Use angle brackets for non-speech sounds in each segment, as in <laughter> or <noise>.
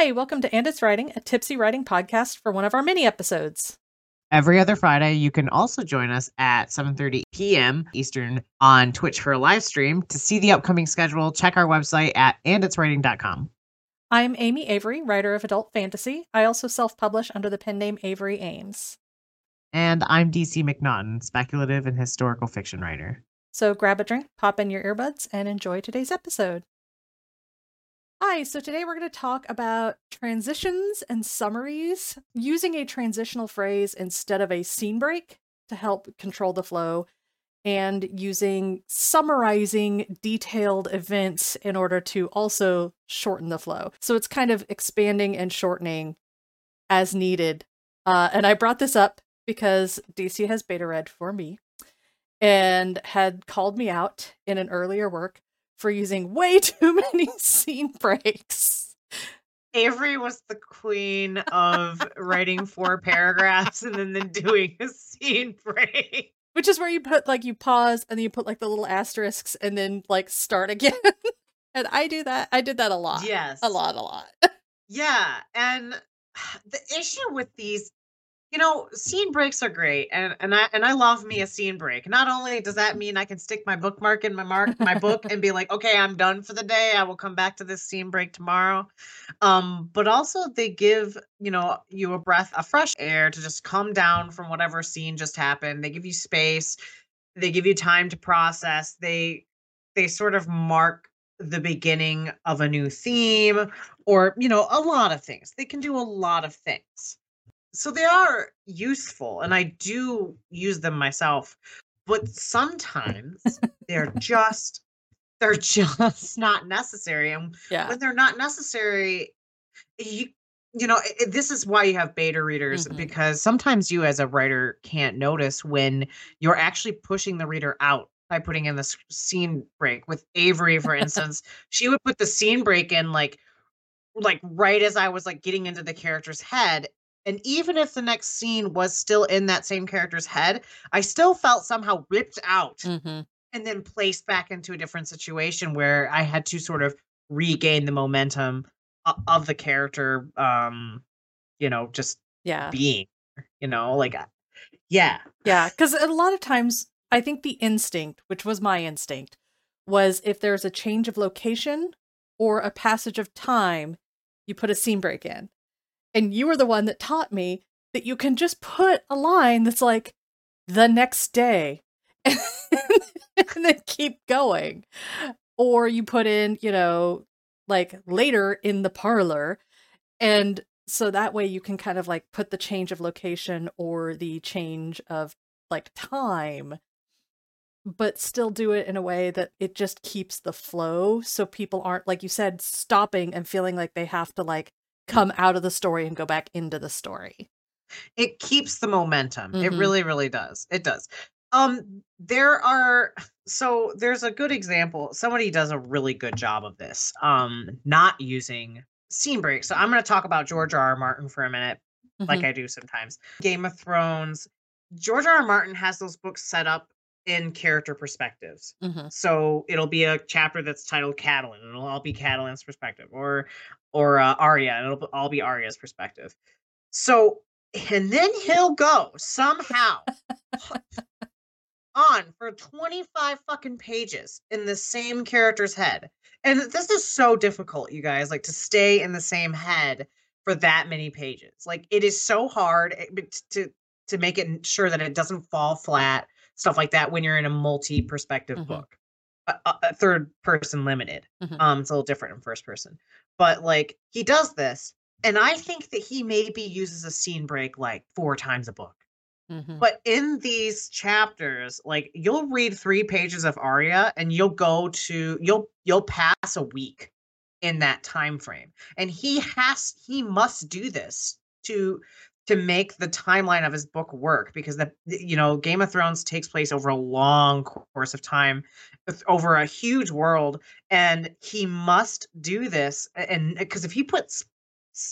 Hi, welcome to And It's Writing, a tipsy writing podcast for one of our mini episodes. Every other Friday, you can also join us at 7:30 p.m. Eastern on Twitch for a live stream. To see the upcoming schedule, check our website at anditswriting.com. I'm Amy Avery, writer of adult fantasy. I also self-publish under the pen name Avery Ames. And I'm DC McNaughton, speculative and historical fiction writer. So grab a drink, pop in your earbuds, and enjoy today's episode. Hi, so today we're going to talk about transitions and summaries, using a transitional phrase instead of a scene break to help control the flow, and using summarizing detailed events in order to also shorten the flow. So it's kind of expanding and shortening as needed. Uh, and I brought this up because DC has beta read for me and had called me out in an earlier work for using way <laughs> too many scene breaks. Avery was the queen of writing four paragraphs and then, then doing a scene break. Which is where you put like you pause and then you put like the little asterisks and then like start again. <laughs> and I do that. I did that a lot. Yes. A lot, a lot. Yeah. And <sighs> the issue with these you know, scene breaks are great, and and I and I love me a scene break. Not only does that mean I can stick my bookmark in my mark my book <laughs> and be like, okay, I'm done for the day. I will come back to this scene break tomorrow. Um, but also they give you know you a breath, a fresh air to just come down from whatever scene just happened. They give you space. They give you time to process. They they sort of mark the beginning of a new theme or you know a lot of things. They can do a lot of things so they are useful and I do use them myself, but sometimes <laughs> they're just they're <laughs> just not necessary and Yeah. when they're not necessary you you know i- i- this is why you have beta readers Mhm. because sometimes you as a writer can't notice when you're actually pushing the reader out by putting in this scene break with Avery for <laughs> instance she would put the scene break in like like right as I was like getting into the character's head. And even if the next scene was still in that same character's head, I still felt somehow ripped out Mm-hmm. and then placed back into a different situation where I had to sort of regain the momentum of the character um you know just Yeah. being you know like uh, yeah Yeah. Because a lot of times, I think the instinct, which was my instinct, was if there's a change of location or a passage of time, you put a scene break in. And you were the one that taught me that you can just put a line that's like the next day <laughs> and then keep going. Or you put in, you know, like later in the parlor. And so that way you can kind of like put the change of location or the change of like time but still do it in a way that it just keeps the flow so people aren't like you said stopping and feeling like they have to like come out of the story and go back into the story it keeps the momentum it Mhm. really really does it does um there are so there's a good example somebody does a really good job of this um not using scene breaks so i'm going to talk about george r. r martin for a minute like Mhm. i do sometimes game of thrones george r. r martin has those books set up in character perspectives Mhm. so it'll be a chapter that's titled Catelyn, and it'll all be Catelyn's perspective, or or uh, Arya, and it'll all be Arya's perspective. So, and then he'll go somehow on for 25 fucking pages in the same character's head. And this is so difficult, you guys, like to stay in the same head for that many pages. Like it is so hard eh, to to make it sure that it doesn't fall flat, stuff like that when you're in a multi-perspective Mhm. book. A, a- third person limited. Mhm. Um it's a little different in first person. But like he does this and I think that he maybe uses a scene break like four times a book. Mhm. But in these chapters, like you'll read three pages of Arya and you'll go to you'll you'll pass a week in that time frame. And he has he must do this to to make the timeline of his book work because the you know Game of Thrones takes place over a long course of time over a huge world and he must do this and because if he puts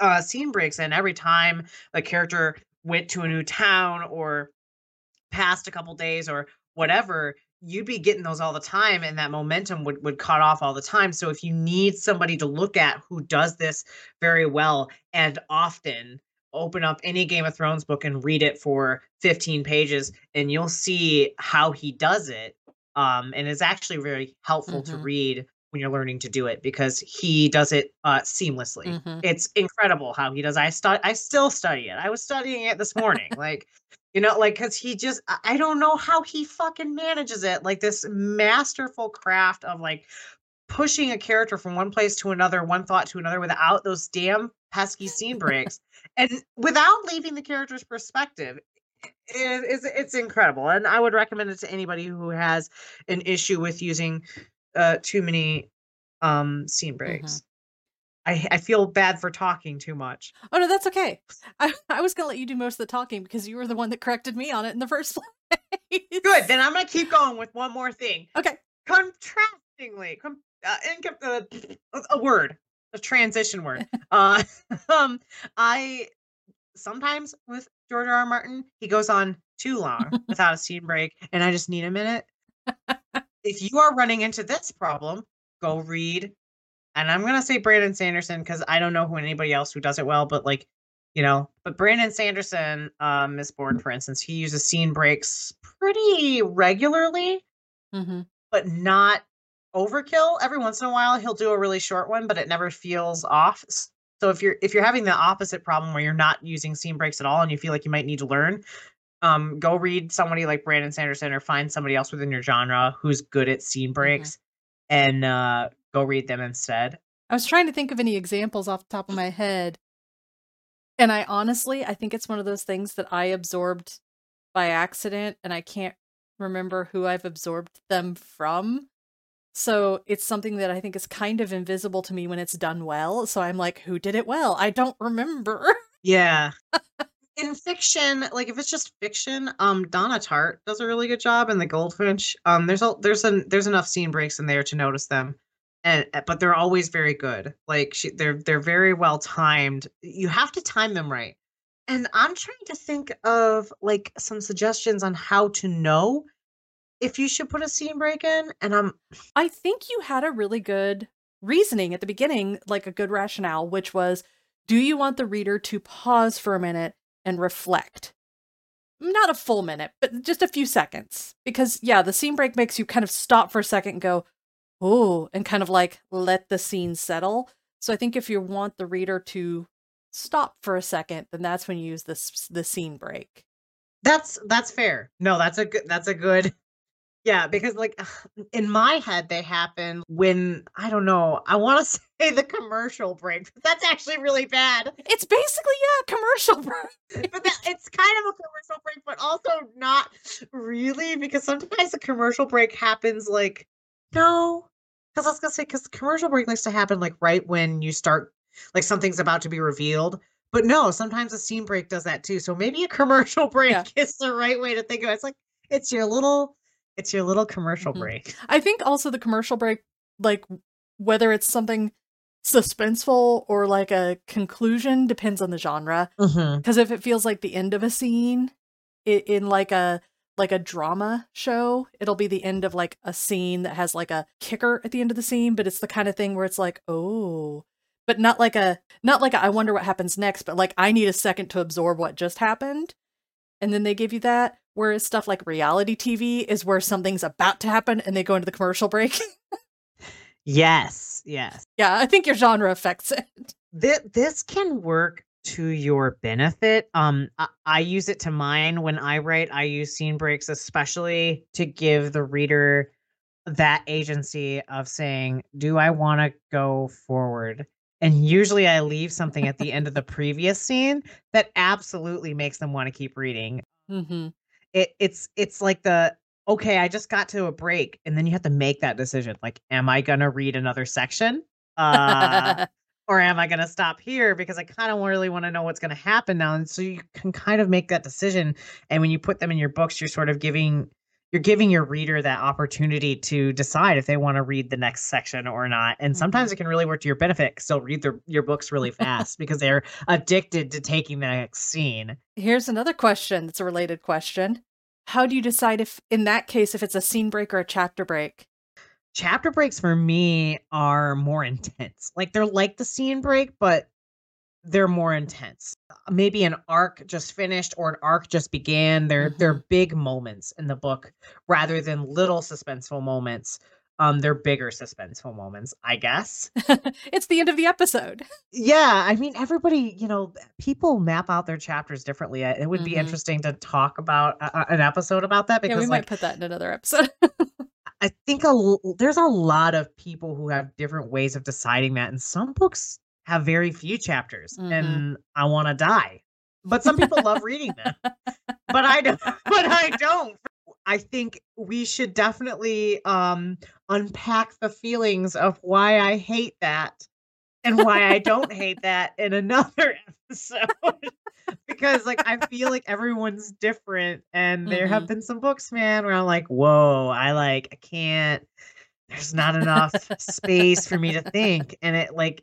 uh, scene breaks in every time a character went to a new town or passed a couple days or whatever you'd be getting those all the time and that momentum would would cut off all the time. So if you need somebody to look at who does this very well and often open up any game of thrones book and read it for 15 pages and you'll see how he does it um and it's actually very helpful to Mhm. read when you're learning to do it because he does it uh seamlessly Mhm. it's incredible how he does i stu- i still study it i was studying it this morning like you know, like, cause he just, I don't know how he fucking manages it. Like this masterful craft of like pushing a character from one place to another, one thought to another without those damn pesky scene breaks and without leaving the character's perspective. It, it's, it's incredible. And I would recommend it to anybody who has an issue with using uh, too many um, scene breaks. I, I feel bad for talking too much. Oh no, that's okay. <laughs> I, I was gonna let you do most of the talking because you were the one that corrected me on it in the first <laughs> place. Good. Then I'm going to keep going with one more thing. Okay. contrastingly com- uh, incom- uh, a word a transition word. Uh <laughs> um i sometimes with george r r. Martin he goes on too long <laughs> without a scene break and i just need a minute. If you are running into this problem go read and i'm gonna say brandon sanderson because i don't know who anybody else who does it well but like you know but brandon sanderson um Mistborn for instance he uses scene breaks pretty regularly hmm but not overkill. Every once in a while he'll do a really short one, but it never feels off. So if you're if you're having the opposite problem where you're not using scene breaks at all and you feel like you might need to learn, um, go read somebody like Brandon Sanderson or find somebody else within your genre who's good at scene breaks and uh go read them instead. I was trying to think of any examples off the top of my head. And I honestly, I think it's one of those things that I absorbed by accident and I can't remember who I've absorbed them from. So it's something that I think is kind of invisible to me when it's done well. So I'm like, who did it well? I don't remember. <laughs> Yeah. In fiction, like if it's just fiction, um, Donna Tartt does a really good job in The Goldfinch. Um, there's a there's an there's enough scene breaks in there to notice them, and uh, but they're always very good. Like she, they're they're very well timed. You have to time them right. And I'm trying to think of like some suggestions on how to know if you should put a scene break in. And I'm I think you had a really good reasoning at the beginning, like a good rationale, which was do you want the reader to pause for a minute and reflect? Not a full minute, but just a few seconds. Because, yeah, the scene break makes you kind of stop for a second and go, oh, and kind of like let the scene settle. So I think if you want the reader to stop for a second, then that's when you use this the scene break. That's that's fair. No, that's a good that's a good Yeah, because like in my head they happen when I don't know, I want to <laughs> say the commercial break, but that's actually really bad. It's basically, yeah, commercial <laughs> break. But that, it's kind of a commercial break, but also not really because sometimes the commercial break happens like no, because I was gonna say because the commercial break likes to happen like right when you start like something's about to be revealed. But no, sometimes a scene break does that too. So maybe a commercial <laughs> break Yeah. is the right way to think of it. It's like it's your little it's your little commercial Mhm. break. I think also the commercial break, like whether it's something suspenseful or like a conclusion, depends on the genre. Mm-hmm. Because if it feels like the end of a scene i- in like a like a drama show, it'll be the end of like a scene that has like a kicker at the end of the scene, but it's the kind of thing where it's like, oh, but not like a not like a, I wonder what happens next, but like I need a second to absorb what just happened. And then they give you that. Whereas stuff like reality TV is where something's about to happen and they go into the commercial break. <laughs> Yes, yes. yeah, I think your genre affects it. This, this can work to your benefit. Um, I, I use it to mine when I write. I use scene breaks, especially to give the reader that agency of saying, "Do I want to go forward?" And usually, I leave something at the end of the previous scene that absolutely makes them want to keep reading. Mm-hmm. It, it's it's like the okay, I just got to a break, and then you have to make that decision. Like, am I gonna read another section? Uh, <laughs> or am I going to stop here because I kind of really want to know what's going to happen now? And so you can kind of make that decision. And when you put them in your books, you're sort of giving you're giving your reader that opportunity to decide if they want to read the next section or not. And mm-hmm. sometimes it can really work to your benefit because they'll read their, your books really fast <laughs> because they're addicted to taking the next scene. Here's another question that's a related question. how do you decide if in that case if it's a scene break or a chapter break? Chapter breaks for me are more intense. Like they're like the scene break, but they're more intense. Maybe an arc just finished or an arc just began. They're Mhm. they're big moments in the book rather than little suspenseful moments. Um, they're bigger suspenseful moments, I guess. <laughs> it's the end of the episode. <laughs> Yeah, I mean, everybody, you know, people map out their chapters differently. It would be Mhm. interesting to talk about uh, an episode about that Yeah, because, we might like, put that in another episode. <laughs> I think a l- there's a lot of people who have different ways of deciding that, and some books have very few chapters, Mhm. and I want to die. But some people love reading them, <laughs> but I don't. <laughs> But I don't. I think we should definitely um unpack the feelings of why I hate that and why I don't <laughs> hate that in another episode. because like I feel like everyone's different and there have been some books, man, where I'm like, whoa, I like I can't there's not enough space for me to think. And it like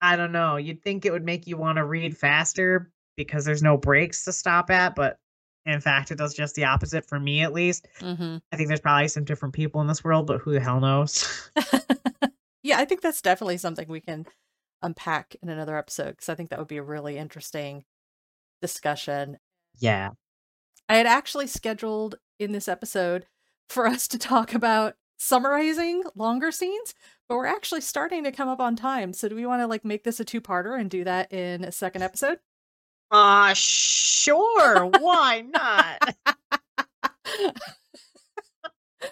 I don't know, you'd think it would make you want to read faster because there's no breaks to stop at, but in fact it does just the opposite for me at least. hmm I think there's probably some different people in this world, but who the hell knows? <laughs> <laughs> yeah, I think that's definitely something we can unpack in another episode because I think that would be a really interesting discussion. yeah. I had actually scheduled in this episode for us to talk about summarizing longer scenes, but we're actually starting to come up on time. So do we want to like make this a two-parter and do that in a second episode? Uh sure, why not?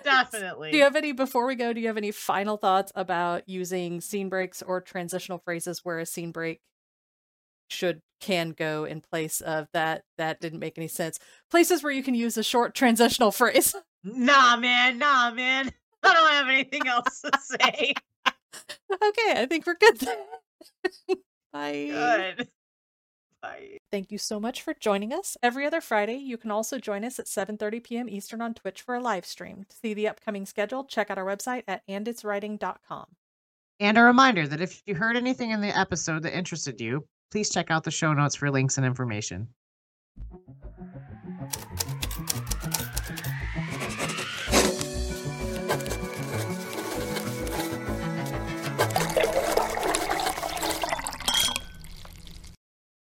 Definitely. Do you have any before we go? Do you have any final thoughts about using scene breaks or transitional phrases where a scene break should can go in place of that? That didn't make any sense. Places where you can use a short transitional phrase. Nah, man, nah, man. I don't have anything else to say. okay, I think we're good. <laughs> Bye. Good. Bye. Thank you so much for joining us. Every other Friday, you can also join us at 7:30 p.m. Eastern on Twitch for a live stream. To see the upcoming schedule, check out our website at anditswriting.com. And a reminder that if you heard anything in the episode that interested you, please check out the show notes for links and information.